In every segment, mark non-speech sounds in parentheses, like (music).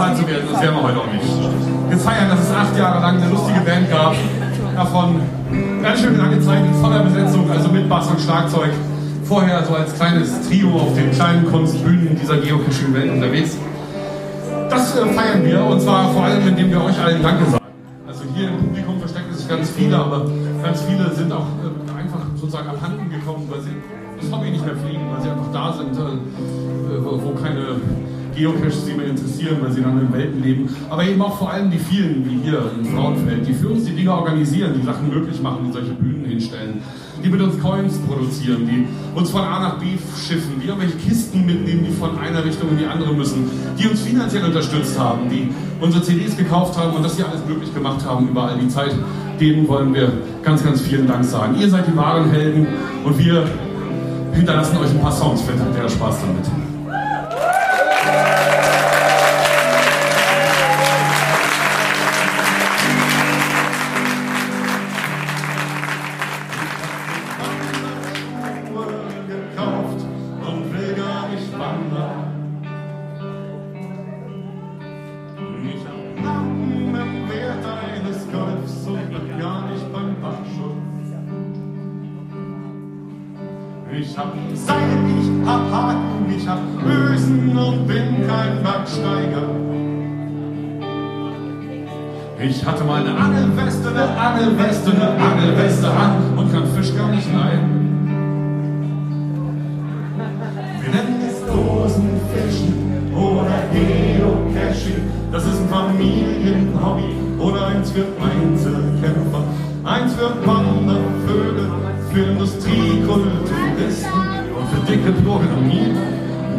sentimental zu werden. Das werden wir heute auch nicht. Wir feiern, dass es acht Jahre lang eine lustige Band gab. Davon ganz schön lange Zeit in voller Besetzung, also mit Bass und Schlagzeug. Vorher so als kleines Trio auf den kleinen Kunstbühnen dieser Geocaching-Welt unterwegs. Das äh, feiern wir und zwar vor allem, indem wir euch allen Danke sagen. Also hier im Publikum verstecken sich ganz viele, aber ganz viele sind auch äh, einfach sozusagen abhanden gekommen, weil sie das Hobby nicht mehr pflegen, weil sie einfach da sind, äh, wo keine Geocaches sie mehr interessieren, weil sie in Welten leben. Aber eben auch vor allem die vielen, wie hier in Frauenfeld, die für uns die Dinge organisieren, die Sachen möglich machen, die solche Bühnen hinstellen, die mit uns Coins produzieren, die uns von A nach B schiffen, die irgendwelche Kisten mitnehmen, die von einer Richtung in die andere müssen, die uns finanziell unterstützt haben, die unsere CDs gekauft haben und das hier alles möglich gemacht haben über all die Zeit. Denen wollen wir ganz, ganz vielen Dank sagen. Ihr seid die wahren Helden und wir hinterlassen euch ein paar Songs. Vielleicht habt ihr Spaß damit. Seil, ich hab Haken, ich hab Ösen und bin kein Bergsteiger. Ich hatte mal eine Angelweste, eine Angelweste, eine Angelweste an und kann Fisch gar nicht leiden. Wir nennen es Dosenfischen oder Geocaching. Das ist ein Familienhobby oder eins für Einzelkämpfer. Eins für Wandervögel, für Industriekulturisten dicke Programmierer.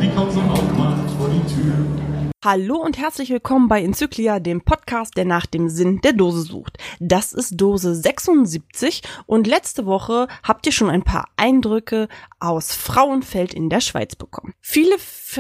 Die kommen so mal vor die Tür. Hallo und herzlich willkommen bei Enzyklia, dem Podcast, der nach dem Sinn der Dose sucht. Das ist Dose 76 und letzte Woche habt ihr schon ein paar Eindrücke aus Frauenfeld in der Schweiz bekommen. Viele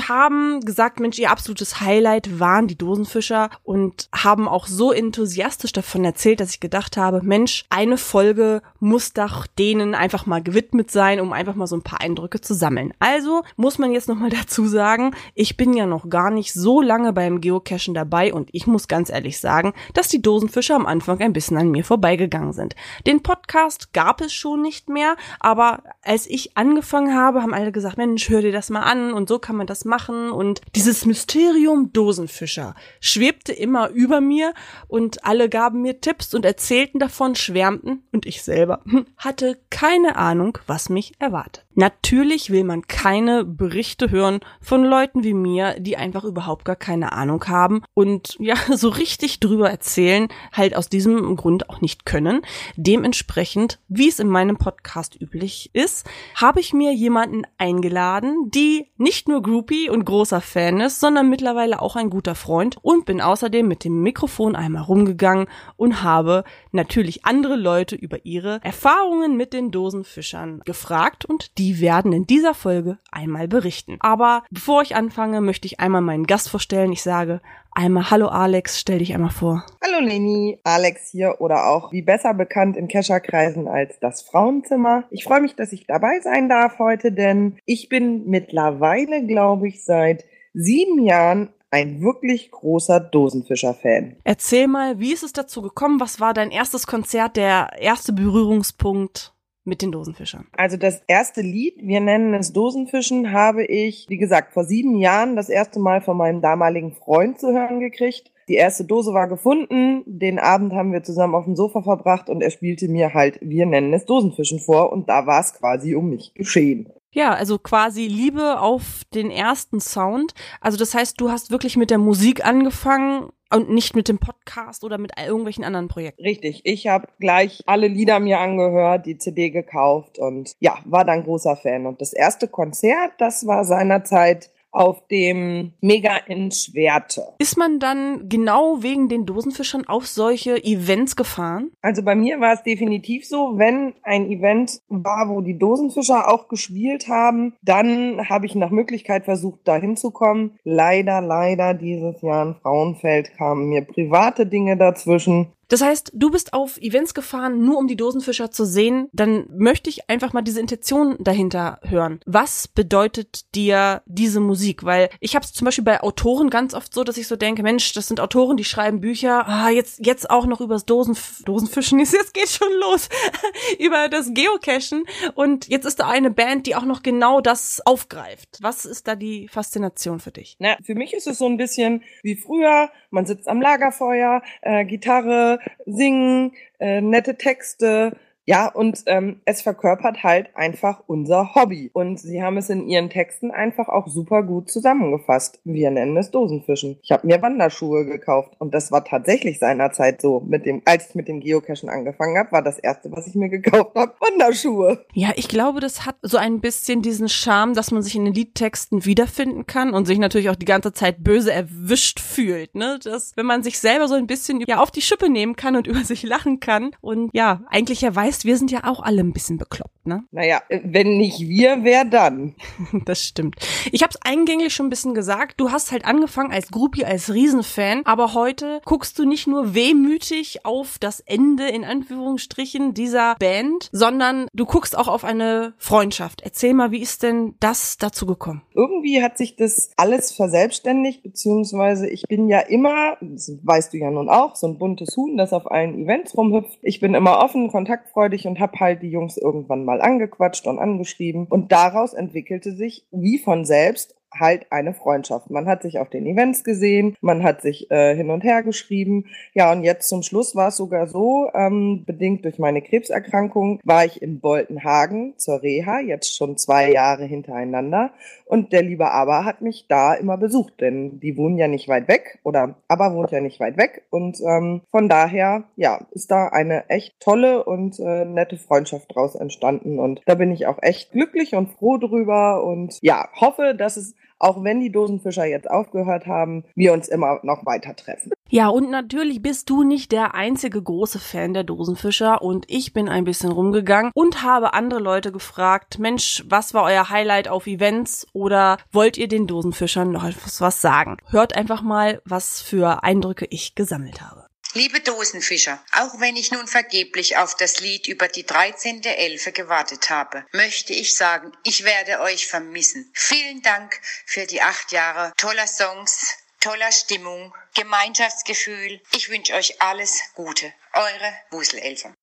haben gesagt, Mensch, ihr absolutes Highlight waren die Dosenfischer und haben auch so enthusiastisch davon erzählt, dass ich gedacht habe, Mensch, eine Folge muss doch denen einfach mal gewidmet sein, um einfach mal so ein paar Eindrücke zu sammeln. Also muss man jetzt nochmal dazu sagen, ich bin ja noch gar nicht so lange beim Geocachen dabei und ich muss ganz ehrlich sagen, dass die Dosenfischer am Anfang ein bisschen an mir vorbeigegangen sind. Den Podcast gab es schon nicht mehr, aber als ich angefangen habe, haben alle gesagt, Mensch, hör dir das mal an und so kann man das machen und dieses Mysterium Dosenfischer schwebte immer über mir und alle gaben mir Tipps und erzählten davon, schwärmten und ich selber (laughs) hatte keine Ahnung, was mich erwartet. Natürlich will man keine Berichte hören von Leuten wie mir, die einfach überhaupt gar keine Ahnung haben und ja, (laughs) so richtig drüber erzählen, halt aus diesem Grund auch nicht können. Dementsprechend, wie es in meinem Podcast üblich ist, habe ich mir jemanden eingeladen, die nicht nur Groupie und großer Fan ist, sondern mittlerweile auch ein guter Freund und bin außerdem mit dem Mikrofon einmal rumgegangen und habe natürlich andere Leute über ihre Erfahrungen mit den Dosenfischern gefragt und die werden in dieser Folge einmal berichten. Aber bevor ich anfange, möchte ich einmal meinen Gast vorstellen. Ich sage einmal Hallo Alex, stell dich einmal vor. Hallo Leni, Alex hier oder auch wie besser bekannt in Kescherkreisen als das Frauenzimmer. Ich freue mich, dass ich dabei sein darf heute, denn ich bin mittlerweile, glaube ich, seit sieben Jahren ein wirklich großer Dosenfischer-Fan. Erzähl mal, wie ist es dazu gekommen? Was war dein erstes Konzert, der erste Berührungspunkt mit den Dosenfischern? Also das erste Lied, wir nennen es Dosenfischen, habe ich, wie gesagt, vor sieben Jahren das erste Mal von meinem damaligen Freund zu hören gekriegt. Die erste Dose war gefunden, den Abend haben wir zusammen auf dem Sofa verbracht und er spielte mir halt, wir nennen es Dosenfischen vor und da war es quasi um mich geschehen. Ja, also quasi Liebe auf den ersten Sound. Also das heißt, du hast wirklich mit der Musik angefangen und nicht mit dem Podcast oder mit irgendwelchen anderen Projekten. Richtig, ich habe gleich alle Lieder mir angehört, die CD gekauft und ja, war dann großer Fan. Und das erste Konzert, das war seinerzeit auf dem Mega in Schwerte. Ist man dann genau wegen den Dosenfischern auf solche Events gefahren? Also bei mir war es definitiv so, wenn ein Event war, wo die Dosenfischer auch gespielt haben, dann habe ich nach Möglichkeit versucht, da hinzukommen. Leider, leider dieses Jahr in Frauenfeld kamen mir private Dinge dazwischen. Das heißt, du bist auf Events gefahren, nur um die Dosenfischer zu sehen. Dann möchte ich einfach mal diese Intention dahinter hören. Was bedeutet dir diese Musik? Weil ich habe es zum Beispiel bei Autoren ganz oft so, dass ich so denke, Mensch, das sind Autoren, die schreiben Bücher. Ah, jetzt jetzt auch noch übers Dosenf Dosenfischen. (laughs) Jetzt geht schon los (laughs) über das Geocachen. Und jetzt ist da eine Band, die auch noch genau das aufgreift. Was ist da die Faszination für dich? Na, für mich ist es so ein bisschen wie früher. Man sitzt am Lagerfeuer, äh, Gitarre, singen, äh, nette Texte. Ja, und ähm, es verkörpert halt einfach unser Hobby. Und sie haben es in ihren Texten einfach auch super gut zusammengefasst. Wir nennen es Dosenfischen. Ich habe mir Wanderschuhe gekauft und das war tatsächlich seinerzeit so. Mit dem, als ich mit dem Geocachen angefangen habe, war das erste, was ich mir gekauft habe, Wanderschuhe. Ja, ich glaube, das hat so ein bisschen diesen Charme, dass man sich in den Liedtexten wiederfinden kann und sich natürlich auch die ganze Zeit böse erwischt fühlt. Ne? Dass, wenn man sich selber so ein bisschen ja auf die Schippe nehmen kann und (laughs) über sich lachen kann und ja, eigentlich ja weiß, wir sind ja auch alle ein bisschen bekloppt, ne? Naja, wenn nicht wir, wer dann? (laughs) das stimmt. Ich habe es eingänglich schon ein bisschen gesagt. Du hast halt angefangen als Groupie, als Riesenfan, aber heute guckst du nicht nur wehmütig auf das Ende in Anführungsstrichen dieser Band, sondern du guckst auch auf eine Freundschaft. Erzähl mal, wie ist denn das dazu gekommen? Irgendwie hat sich das alles verselbstständigt, beziehungsweise ich bin ja immer, das weißt du ja nun auch, so ein buntes Huhn, das auf allen Events rumhüpft. Ich bin immer offen, kontaktfreudig und habe halt die Jungs irgendwann mal angequatscht und angeschrieben. Und daraus entwickelte sich wie von selbst halt eine Freundschaft. Man hat sich auf den Events gesehen, man hat sich äh, hin und her geschrieben. Ja, und jetzt zum Schluss war es sogar so, ähm, bedingt durch meine Krebserkrankung, war ich in Boltenhagen zur Reha, jetzt schon zwei Jahre hintereinander. Und der liebe Aber hat mich da immer besucht, denn die wohnen ja nicht weit weg oder Aber wohnt ja nicht weit weg. Und ähm, von daher, ja, ist da eine echt tolle und äh, nette Freundschaft draus entstanden. Und da bin ich auch echt glücklich und froh drüber und ja, hoffe, dass es auch wenn die Dosenfischer jetzt aufgehört haben, wir uns immer noch weiter treffen. Ja, und natürlich bist du nicht der einzige große Fan der Dosenfischer und ich bin ein bisschen rumgegangen und habe andere Leute gefragt, Mensch, was war euer Highlight auf Events oder wollt ihr den Dosenfischern noch etwas was sagen? Hört einfach mal, was für Eindrücke ich gesammelt habe. Liebe Dosenfischer, auch wenn ich nun vergeblich auf das Lied über die 13. Elfe gewartet habe, möchte ich sagen, ich werde euch vermissen. Vielen Dank für die acht Jahre toller Songs, toller Stimmung, Gemeinschaftsgefühl. Ich wünsche euch alles Gute. Eure Wuselelfe.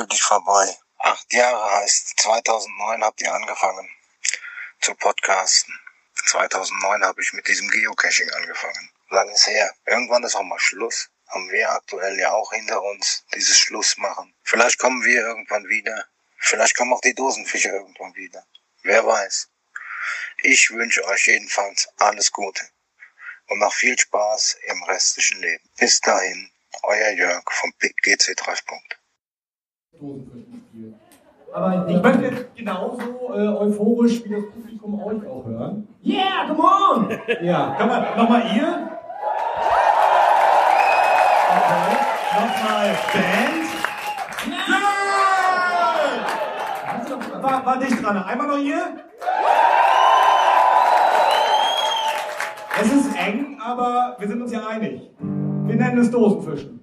Endgültig vorbei. Acht Jahre heißt, 2009 habt ihr angefangen zu podcasten. 2009 habe ich mit diesem Geocaching angefangen. Lang ist her. Irgendwann ist auch mal Schluss. Haben wir aktuell ja auch hinter uns, dieses Schluss machen. Vielleicht kommen wir irgendwann wieder. Vielleicht kommen auch die Dosenfischer irgendwann wieder. Wer weiß. Ich wünsche euch jedenfalls alles Gute und noch viel Spaß im restlichen Leben. Bis dahin, euer Jörg vom Big GC Treffpunkt. Aber ich möchte jetzt genauso äh, euphorisch wie das Publikum euch auch hören. Yeah, come on! (laughs) Ja, kann man nochmal ihr? Okay. Nochmal Band. Yeah! War, war dicht dran. Einmal noch hier. Es ist eng, aber wir sind uns ja einig. Wir nennen es Dosenfischen.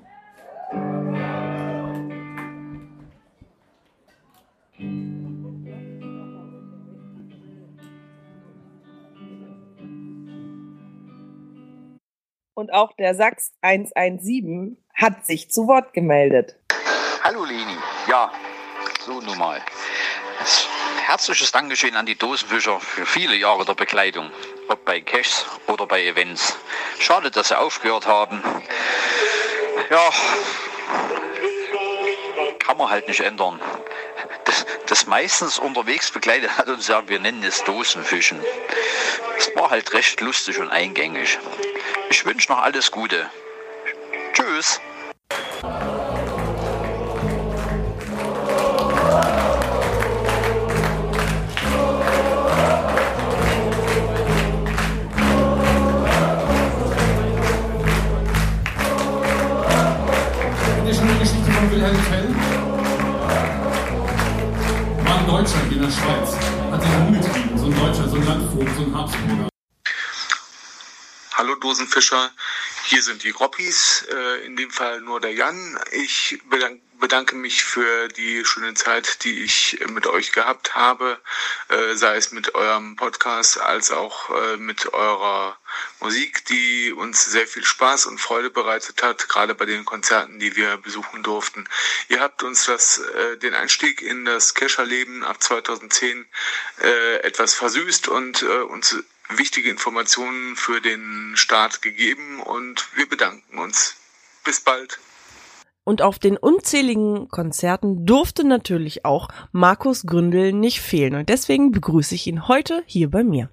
Und auch der Sachs 117 hat sich zu Wort gemeldet. Hallo Leni. Ja, so nun mal. Herzliches Dankeschön an die Dosenfischer für viele Jahre der Begleitung, ob bei Caches oder bei Events. Schade, dass sie aufgehört haben. Ja, kann man halt nicht ändern. Das, das meistens unterwegs begleitet hat uns ja, wir nennen es Dosenfischen. Es war halt recht lustig und eingängig. Ich wünsche noch alles Gute. Tschüss. Deutscher in der Schweiz. Hat sich rumgetrieben. So ein Deutscher, so ein Landvogt, so ein Habsburger. Dosenfischer, hier sind die Roppis, äh, in dem Fall nur der Jan. Ich bedank, bedanke mich für die schöne Zeit, die ich mit euch gehabt habe, äh, sei es mit eurem Podcast als auch äh, mit eurer Musik, die uns sehr viel Spaß und Freude bereitet hat, gerade bei den Konzerten, die wir besuchen durften. Ihr habt uns das, äh, den Einstieg in das Kescherleben ab 2010 äh, etwas versüßt und uns wichtige Informationen für den Start gegeben und wir bedanken uns. Bis bald. Und auf den unzähligen Konzerten durfte natürlich auch Markus Gründel nicht fehlen. Und deswegen begrüße ich ihn heute hier bei mir.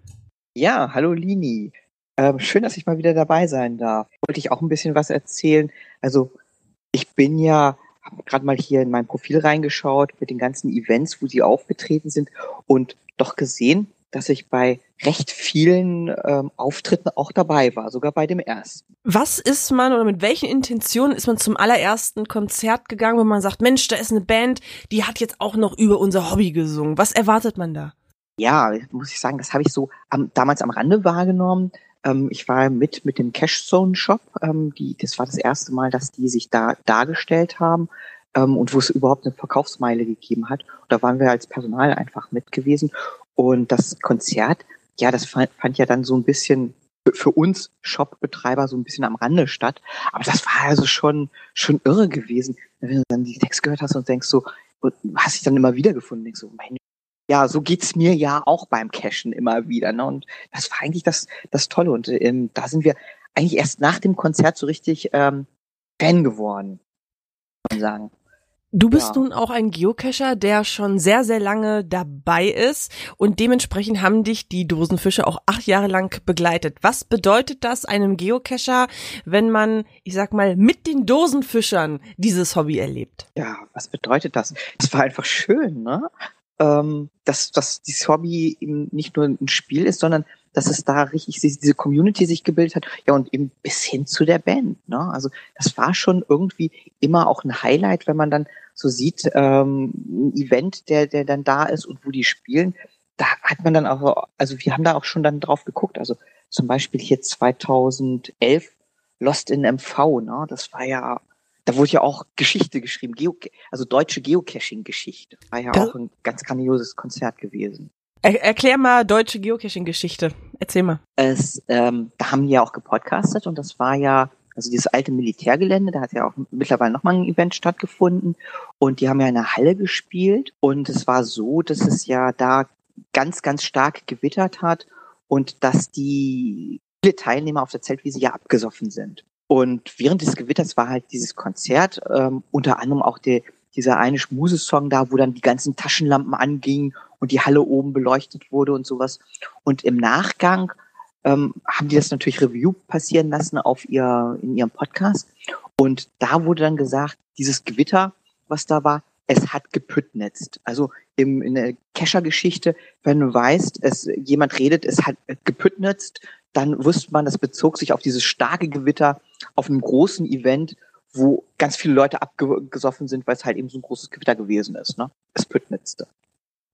Ja, hallo Lini. Ähm, schön, dass ich mal wieder dabei sein darf. Wollte ich auch ein bisschen was erzählen. Also ich bin ja, habe gerade mal hier in mein Profil reingeschaut mit den ganzen Events, wo sie aufgetreten sind und doch gesehen, dass ich bei recht vielen ähm, Auftritten auch dabei war, sogar bei dem ersten. Was ist man oder mit welchen Intentionen ist man zum allerersten Konzert gegangen, wenn man sagt, Mensch, da ist eine Band, die hat jetzt auch noch über unser Hobby gesungen. Was erwartet man da? Ja, muss ich sagen, das habe ich so am, damals am Rande wahrgenommen. Ähm, ich war mit mit dem Cash Zone Shop. Ähm, die, das war das erste Mal, dass die sich da dargestellt haben ähm, und wo es überhaupt eine Verkaufsmeile gegeben hat. Und da waren wir als Personal einfach mit gewesen. Und das Konzert, ja, das fand, fand ja dann so ein bisschen für uns Shop-Betreiber so ein bisschen am Rande statt. Aber das war also schon, schon irre gewesen, wenn du dann die Text gehört hast und denkst so, und hast dich dann immer wieder gefunden, denkst so, mein, ja, so geht's mir ja auch beim Cashen immer wieder. Ne? Und das war eigentlich das, das Tolle. Und ähm, da sind wir eigentlich erst nach dem Konzert so richtig ähm, Fan geworden, kann man sagen. Du bist Ja. nun auch ein Geocacher, der schon sehr, sehr lange dabei ist und dementsprechend haben dich die Dosenfische auch acht Jahre lang begleitet. Was bedeutet das einem Geocacher, wenn man, ich sag mal, mit den Dosenfischern dieses Hobby erlebt? Ja, was bedeutet das? Es war einfach schön, ne? Ähm, dass, dass dieses Hobby eben nicht nur ein Spiel ist, sondern dass es da richtig diese Community sich gebildet hat. Ja, und eben bis hin zu der Band, ne? Also das war schon irgendwie immer auch ein Highlight, wenn man dann so sieht, ähm, ein Event, der, der dann da ist und wo die spielen. Da hat man dann auch, also wir haben da auch schon dann drauf geguckt. Also zum Beispiel hier 2011 Lost in MV, ne? Das war ja, da wurde ja auch Geschichte geschrieben, Geo also deutsche Geocaching-Geschichte. War ja Da- auch ein ganz grandioses Konzert gewesen. Er erklär mal deutsche Geocaching-Geschichte. Erzähl mal. Es, ähm, da haben die ja auch gepodcastet und das war ja also dieses alte Militärgelände, da hat ja auch mittlerweile nochmal ein Event stattgefunden und die haben ja in der Halle gespielt und es war so, dass es ja da ganz, ganz stark gewittert hat und dass die viele Teilnehmer auf der Zeltwiese ja abgesoffen sind. Und während des Gewitters war halt dieses Konzert, ähm, unter anderem auch der, dieser eine Schmusesong da, wo dann die ganzen Taschenlampen angingen und die Halle oben beleuchtet wurde und sowas. Und im Nachgang ähm, haben die das natürlich Review passieren lassen auf ihr, in ihrem Podcast. Und da wurde dann gesagt, dieses Gewitter, was da war, es hat gepüttnetzt. Also im, in der Kescher-Geschichte, wenn du weißt, es, jemand redet, es hat gepüttnetzt, dann wusste man, das bezog sich auf dieses starke Gewitter auf einem großen Event, wo ganz viele Leute abgesoffen sind, weil es halt eben so ein großes Gewitter gewesen ist. Ne? Es püttnetzte.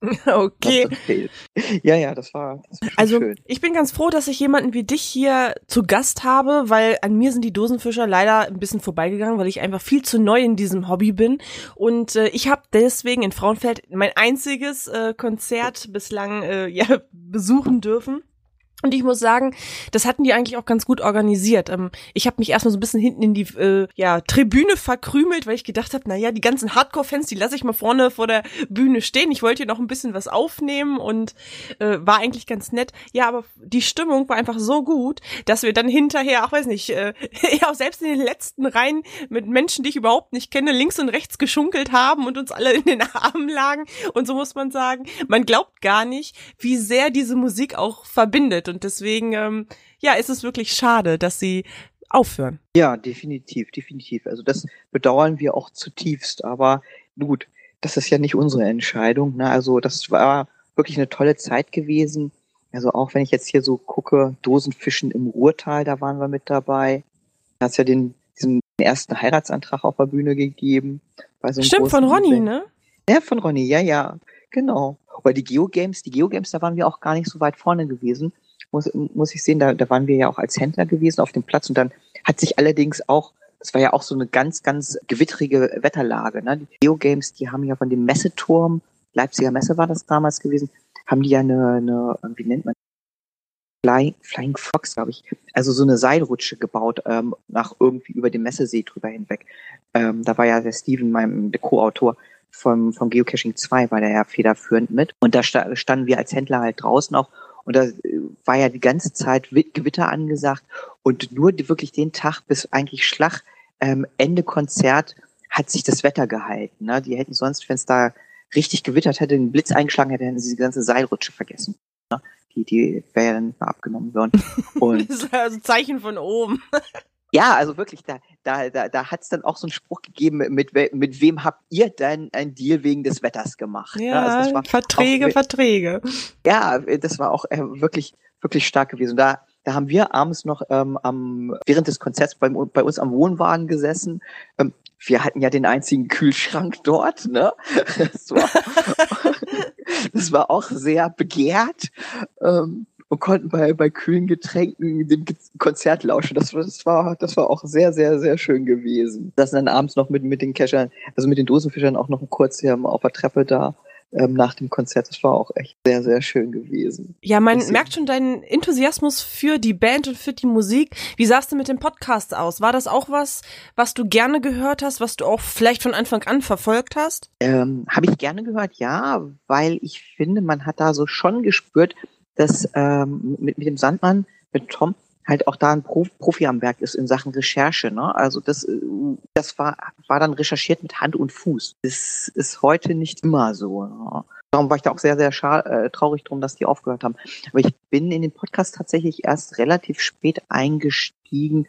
(laughs) Okay. Ja, ja, das war, das war also schön. ich bin ganz froh, dass ich jemanden wie dich hier zu Gast habe, weil an mir sind die Dosenfischer leider ein bisschen vorbeigegangen, weil ich einfach viel zu neu in diesem Hobby bin und äh, ich habe deswegen in Frauenfeld mein einziges äh, Konzert bislang äh, (laughs) ja besuchen dürfen. Und ich muss sagen, das hatten die eigentlich auch ganz gut organisiert. Ähm, ich habe mich erstmal so ein bisschen hinten in die äh, ja, Tribüne verkrümelt, weil ich gedacht habe, na ja, die ganzen Hardcore-Fans, die lasse ich mal vorne vor der Bühne stehen. Ich wollte hier noch ein bisschen was aufnehmen und äh, war eigentlich ganz nett. Ja, aber die Stimmung war einfach so gut, dass wir dann hinterher, auch weiß nicht, äh, (laughs) ja, selbst in den letzten Reihen mit Menschen, die ich überhaupt nicht kenne, links und rechts geschunkelt haben und uns alle in den (laughs) Armen lagen. Und so muss man sagen, man glaubt gar nicht, wie sehr diese Musik auch verbindet. Und deswegen, ähm, ja, ist es wirklich schade, dass sie aufhören. Ja, definitiv, definitiv. Also das bedauern wir auch zutiefst. Aber gut, das ist ja nicht unsere Entscheidung. Ne? Also das war wirklich eine tolle Zeit gewesen. Also auch wenn ich jetzt hier so gucke, Dosenfischen im Ruhrtal, da waren wir mit dabei. Da hat es ja den, diesen ersten Heiratsantrag auf der Bühne gegeben. Bei so Stimmt, von Ronny, Event. ne? Ja, von Ronny, ja, ja, genau. Oder die Geogames, die Geogames, da waren wir auch gar nicht so weit vorne gewesen, muss, muss ich sehen, da, da waren wir ja auch als Händler gewesen auf dem Platz und dann hat sich allerdings auch, das war ja auch so eine ganz, ganz gewittrige Wetterlage, ne? Die Geogames, die haben ja von dem Messeturm, Leipziger Messe war das damals gewesen, haben die ja eine, eine wie nennt man Fly, Flying Fox, glaube ich, also so eine Seilrutsche gebaut, ähm, nach irgendwie über dem Messesee drüber hinweg. Ähm, da war ja der Steven, mein Co-Autor vom, vom Geocaching 2, war der ja federführend mit. Und da sta standen wir als Händler halt draußen auch und da äh, war ja die ganze Zeit Wi- Gewitter angesagt und nur wirklich den Tag bis eigentlich Schlag, ähm, Ende Konzert hat sich das Wetter gehalten. Ne? Die hätten sonst, wenn es da richtig gewittert hätte, einen Blitz eingeschlagen hätte, hätten sie die ganze Seilrutsche vergessen. Ne? Die, die wäre ja dann abgenommen worden. (laughs) Und Das ist also ein Zeichen von oben. Ja, also wirklich, da, da, da, da hat es dann auch so einen Spruch gegeben, mit, we mit wem habt ihr denn ein Deal wegen des Wetters gemacht? Ja, also das war Verträge, auch, Verträge. ja, das war auch äh, wirklich, wirklich stark gewesen. Da, da haben wir abends noch ähm, am, während des Konzerts bei, bei uns am Wohnwagen gesessen. Ähm, wir hatten ja den einzigen Kühlschrank (laughs) dort, ne? Das war, (laughs) das war auch sehr begehrt. Ähm, und konnten bei, bei kühlen Getränken dem Konzert lauschen. Das, war- das war, das war auch sehr, sehr, sehr schön gewesen. Das dann abends noch mit, mit den Cachern, also mit den Dosenfischern auch noch kurz hier auf der Treppe da, ähm, nach dem Konzert. Das war auch echt sehr, sehr schön gewesen. Ja, man Bisschen. merkt schon deinen Enthusiasmus für die Band und für die Musik. Wie sahst du mit dem Podcast aus? War das auch was, was du gerne gehört hast, was du auch vielleicht von Anfang an verfolgt hast? Ähm, Habe ich gerne gehört, ja, weil ich finde, man hat da so schon gespürt, dass ähm, mit, mit dem Sandmann, mit Tom, halt auch da ein Prof, Profi am Werk ist in Sachen Recherche. Ne? Also das, äh, das war, war dann recherchiert mit Hand und Fuß. Das ist heute nicht immer so. Ne? Darum war ich da auch sehr, sehr äh, traurig drum, dass die aufgehört haben. Aber ich bin in den Podcast tatsächlich erst relativ spät eingestiegen,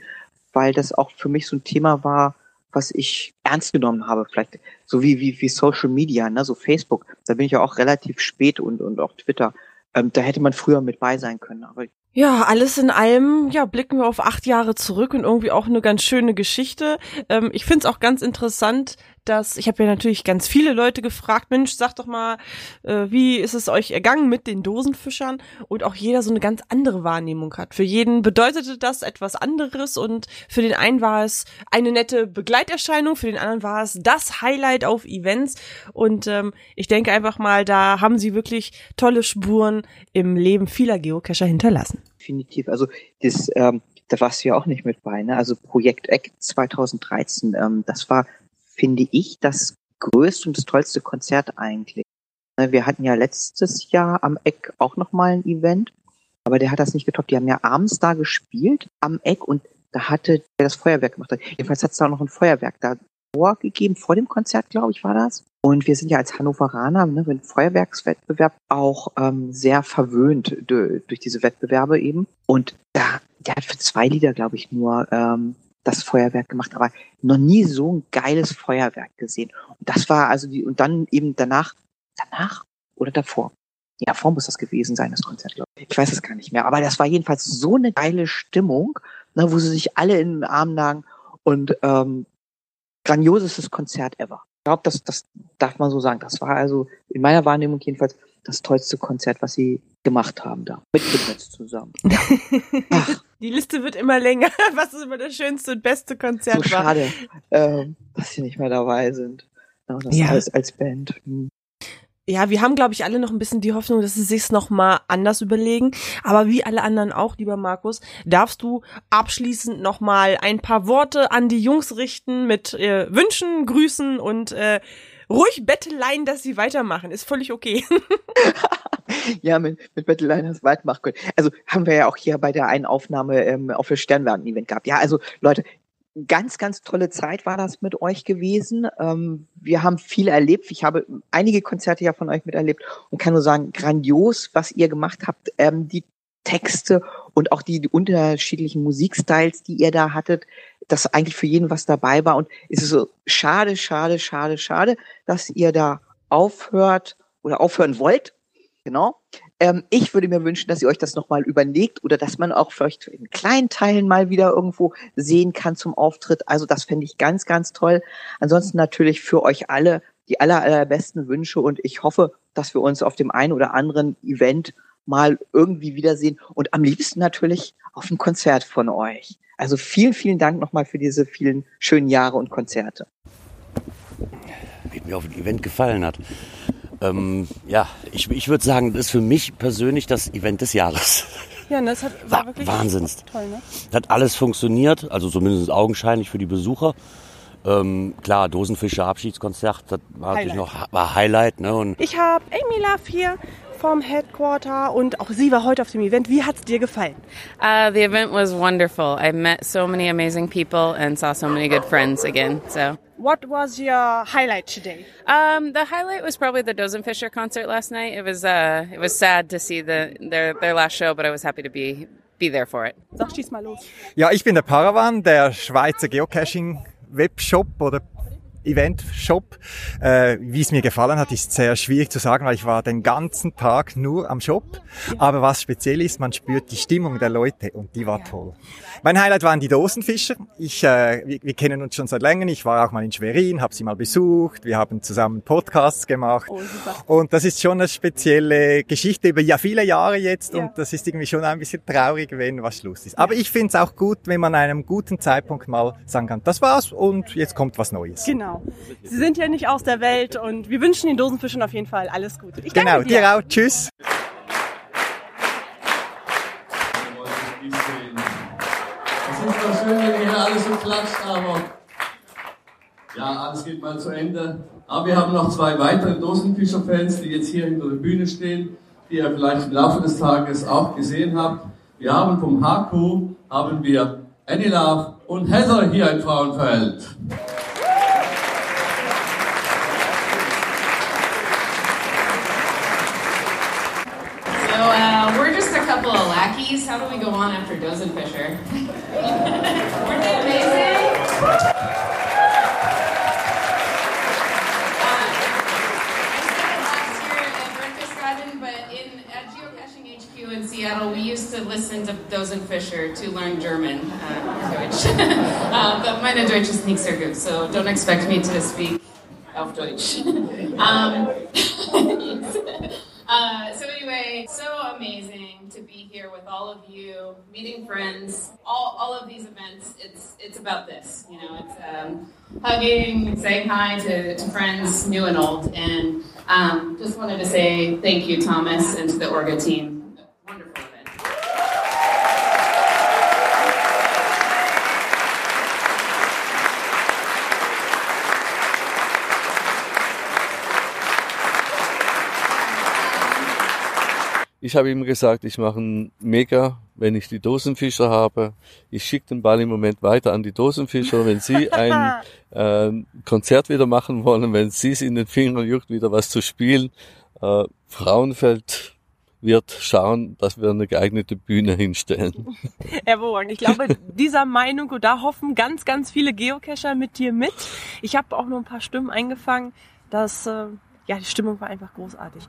weil das auch für mich so ein Thema war, was ich ernst genommen habe, vielleicht so wie, wie, wie Social Media, ne, so Facebook. Da bin ich ja auch relativ spät und, und auch Twitter. Ähm, da hätte man früher mit bei sein können. Aber Ja, alles in allem, ja, blicken wir auf acht Jahre zurück und irgendwie auch eine ganz schöne Geschichte. Ähm, ich find's auch ganz interessant, dass, ich habe ja natürlich ganz viele Leute gefragt, Mensch, sag doch mal, äh, wie ist es euch ergangen mit den Dosenfischern? Und auch jeder so eine ganz andere Wahrnehmung hat. Für jeden bedeutete das etwas anderes und für den einen war es eine nette Begleiterscheinung, für den anderen war es das Highlight auf Events. Und ähm, ich denke einfach mal, da haben sie wirklich tolle Spuren im Leben vieler Geocacher hinterlassen. definitiv. Also das, ähm, da warst du ja auch nicht mit bei, ne? Also Projekt Eck 2013, ähm, das war, finde ich, das größte und das tollste Konzert eigentlich. Ne, Wir hatten ja letztes Jahr am Eck auch nochmal ein Event, aber der hat das nicht getoppt. Die haben ja abends da gespielt am Eck und da hatte der das Feuerwerk gemacht. Jedenfalls hat es da noch ein Feuerwerk da vorgegeben, vor dem Konzert, glaube ich, war das. Und wir sind ja als Hannoveraner ne, mit Feuerwerkswettbewerb auch ähm, sehr verwöhnt durch, durch diese Wettbewerbe eben. Und da, der hat für zwei Lieder, glaube ich, nur ähm, das Feuerwerk gemacht, aber noch nie so ein geiles Feuerwerk gesehen. Und das war also die, und dann eben danach, danach oder davor? Ja, vor muss das gewesen sein, das Konzert, glaube ich. Ich weiß es gar nicht mehr. Aber das war jedenfalls so eine geile Stimmung, ne, wo sie sich alle in den Arm lagen und ähm, grandiosestes Konzert ever. Ich glaube, das, das darf man so sagen. Das war also in meiner Wahrnehmung jedenfalls das tollste Konzert, was sie gemacht haben da. Mit Kids zusammen. Ja. Ach, (laughs) Die Liste wird immer länger. (laughs) Was ist immer das schönste und beste Konzert so war? schade, ähm, dass sie nicht mehr dabei sind. Ja, das Ja. als, als Band. Hm. Ja, wir haben, glaube ich, alle noch ein bisschen die Hoffnung, dass sie sich's noch mal anders überlegen. Aber wie alle anderen auch, lieber Markus, darfst du abschließend noch mal ein paar Worte an die Jungs richten mit äh, Wünschen, Grüßen und äh, ruhig Betteleien, dass sie weitermachen. Ist völlig okay. (laughs) Ja, mit, mit Battleliners weit machen können. Also haben wir ja auch hier bei der einen Aufnahme ähm, auf das Sternwagen-Event gehabt. Ja, also Leute, ganz, ganz tolle Zeit war das mit euch gewesen. Ähm, wir haben viel erlebt. Ich habe einige Konzerte ja von euch miterlebt und kann nur sagen, grandios, was ihr gemacht habt. Ähm, die Texte und auch die, die unterschiedlichen Musikstyles, die ihr da hattet, dass eigentlich für jeden was dabei war. Und es ist so schade, schade, schade, schade, dass ihr da aufhört oder aufhören wollt. Genau. Ähm, ich würde mir wünschen, dass ihr euch das nochmal überlegt oder dass man auch vielleicht in kleinen Teilen mal wieder irgendwo sehen kann zum Auftritt. Also das fände ich ganz, ganz toll. Ansonsten natürlich für euch alle die aller, allerbesten Wünsche und ich hoffe, dass wir uns auf dem einen oder anderen Event mal irgendwie wiedersehen und am liebsten natürlich auf einem Konzert von euch. Also vielen, vielen Dank nochmal für diese vielen schönen Jahre und Konzerte. wie mir auf dem Event gefallen hat. Ähm, ja, ich, ich würde sagen, das ist für mich persönlich das Event des Jahres. Ja, das hat, war wirklich Wahnsinns. toll, ne? Hat alles funktioniert, also zumindest augenscheinlich für die Besucher. Ähm, klar, Dosenfischer Abschiedskonzert, das war natürlich Highlight. noch war Highlight, ne? Und Ich habe Amy Love hier vom Headquarter und auch sie war heute auf dem Event. Wie hat's dir gefallen? Uh, the event was wonderful. I met so many amazing people and saw so many good friends again. So, What was your highlight today? um, the highlight was probably the Dozenfisher concert last night. It was uh, it was sad to see the their their last show, but I was happy to be be there for it. Sag, schieß mal los. Ja, ich bin der Paravan, der Schweizer Geocaching-Webshop oder Event-Shop. Äh, wie es mir gefallen hat, ist sehr schwierig zu sagen, weil ich war den ganzen Tag nur am Shop. Aber was speziell ist, man spürt die Stimmung der Leute und die war toll. Mein Highlight waren die Dosenfischer. Ich, äh, wir, wir kennen uns schon seit längerem. Ich war auch mal in Schwerin, habe sie mal besucht. Wir haben zusammen Podcasts gemacht. Und das ist schon eine spezielle Geschichte über ja viele Jahre jetzt. Und das ist irgendwie schon ein bisschen traurig, wenn was Schluss ist. Aber ich finde es auch gut, wenn man an einem guten Zeitpunkt mal sagen kann, das war's und jetzt kommt was Neues. Genau. Sie sind ja nicht aus der Welt und wir wünschen den Dosenfischern auf jeden Fall alles Gute. Ich Genau, danke dir. dir auch. Tschüss. Es ist doch schön, wenn ihr hier alle so klatscht, aber ja, alles geht mal zu Ende. Aber wir haben noch zwei weitere Dosenfischer-Fans, die jetzt hier hinter der Bühne stehen, die ihr vielleicht im Laufe des Tages auch gesehen habt. Wir haben vom HQ haben wir Annie Love und Heather hier in Frauenfeld. Lackeys. How do we go on after Dozenfisher? (laughs) Weren't they amazing? But in at Geocaching HQ in Seattle, we used to listen to Dozenfisher to learn German, uh, Deutsch. (laughs) uh, but meine Deutsch ist nicht sehr gut, so don't expect me to speak auf Deutsch. (laughs) um, uh, so anyway, so amazing to be here with all of you, meeting friends. All, all of these events, it's it's about this. You know, it's um, hugging, saying hi to, to friends, new and old, and um, just wanted to say thank you, Thomas, and to the Orga team. Ich habe immer gesagt, ich mache einen Mega, wenn ich die Dosenfischer habe. Ich schicke den Ball im Moment weiter an die Dosenfischer. Wenn sie (laughs) ein äh, Konzert wieder machen wollen, wenn sie es in den Fingern juckt, wieder was zu spielen, äh, Frauenfeld wird schauen, dass wir eine geeignete Bühne hinstellen. (laughs) Hervorragend. Ich glaube, dieser Meinung und da hoffen ganz, ganz viele Geocacher mit dir mit. Ich habe auch nur ein paar Stimmen eingefangen, dass äh, ja die Stimmung war einfach großartig.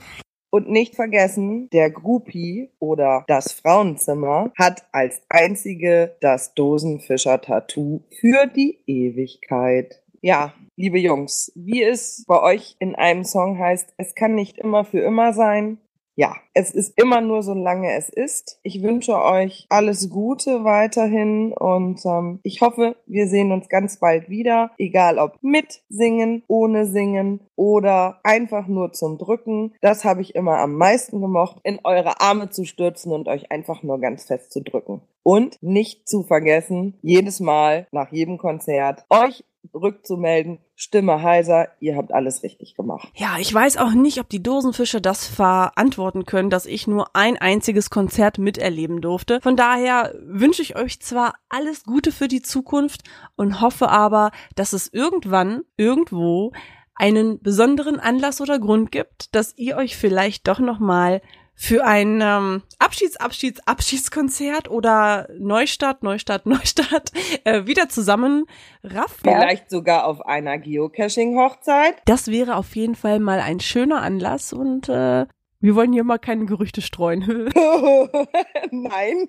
Und nicht vergessen, der Groupie oder das Frauenzimmer hat als einzige das Dosenfischer-Tattoo für die Ewigkeit. Ja, liebe Jungs, wie es bei euch in einem Song heißt, es kann nicht immer für immer sein, ja, es ist immer nur so lange es ist. Ich wünsche euch alles Gute weiterhin und ähm, ich hoffe, wir sehen uns ganz bald wieder, egal ob mit singen, ohne singen oder einfach nur zum Drücken. Das habe ich immer am meisten gemocht, in eure Arme zu stürzen und euch einfach nur ganz fest zu drücken. Und nicht zu vergessen, jedes Mal nach jedem Konzert euch rückzumelden, Stimme heiser, ihr habt alles richtig gemacht. Ja, ich weiß auch nicht, ob die Dosenfische das verantworten können, dass ich nur ein einziges Konzert miterleben durfte. Von daher wünsche ich euch zwar alles Gute für die Zukunft und hoffe aber, dass es irgendwann, irgendwo einen besonderen Anlass oder Grund gibt, dass ihr euch vielleicht doch noch mal für ein ähm, Abschieds, Abschieds, Abschiedskonzert oder Neustart, Neustart, (laughs) Neustart äh, wieder zusammen raffen. Vielleicht sogar auf einer Geocaching-Hochzeit. Das wäre auf jeden Fall mal ein schöner Anlass und äh, wir wollen hier mal keine Gerüchte streuen. (laughs) (laughs) Nein,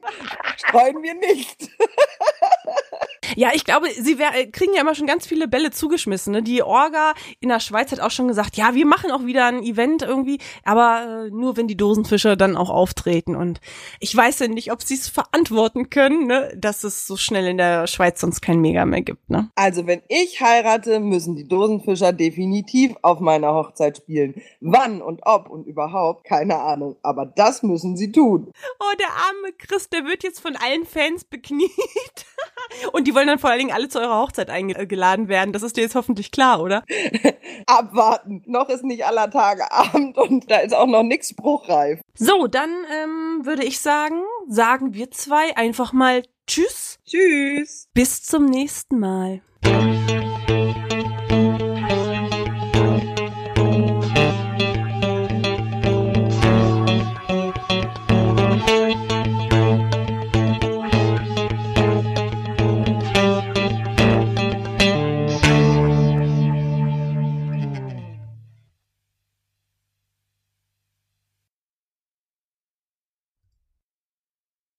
streuen wir nicht. Ja, ich glaube, sie wär, kriegen ja immer schon ganz viele Bälle zugeschmissen. Ne? Die Orga in der Schweiz hat auch schon gesagt, ja, wir machen auch wieder ein Event irgendwie, aber äh, nur wenn die Dosenfischer dann auch auftreten. Und ich weiß ja nicht, ob sie es verantworten können, ne? dass es so schnell in der Schweiz sonst kein Mega mehr gibt. Ne? Also wenn ich heirate, müssen die Dosenfischer definitiv auf meiner Hochzeit spielen. Wann und ob und überhaupt, keine Ahnung. Aber das müssen sie tun. Oh, der arme Chris, der wird jetzt von allen Fans bekniet. (laughs) (laughs) Und die wollen dann vor allen Dingen alle zu eurer Hochzeit eingeladen werden. Das ist dir jetzt hoffentlich klar, oder? (laughs) Abwarten. Noch ist nicht aller Tage Abend und da ist auch noch nichts spruchreif. So, dann ähm, würde ich sagen, sagen wir zwei einfach mal Tschüss. Tschüss. Bis zum nächsten Mal.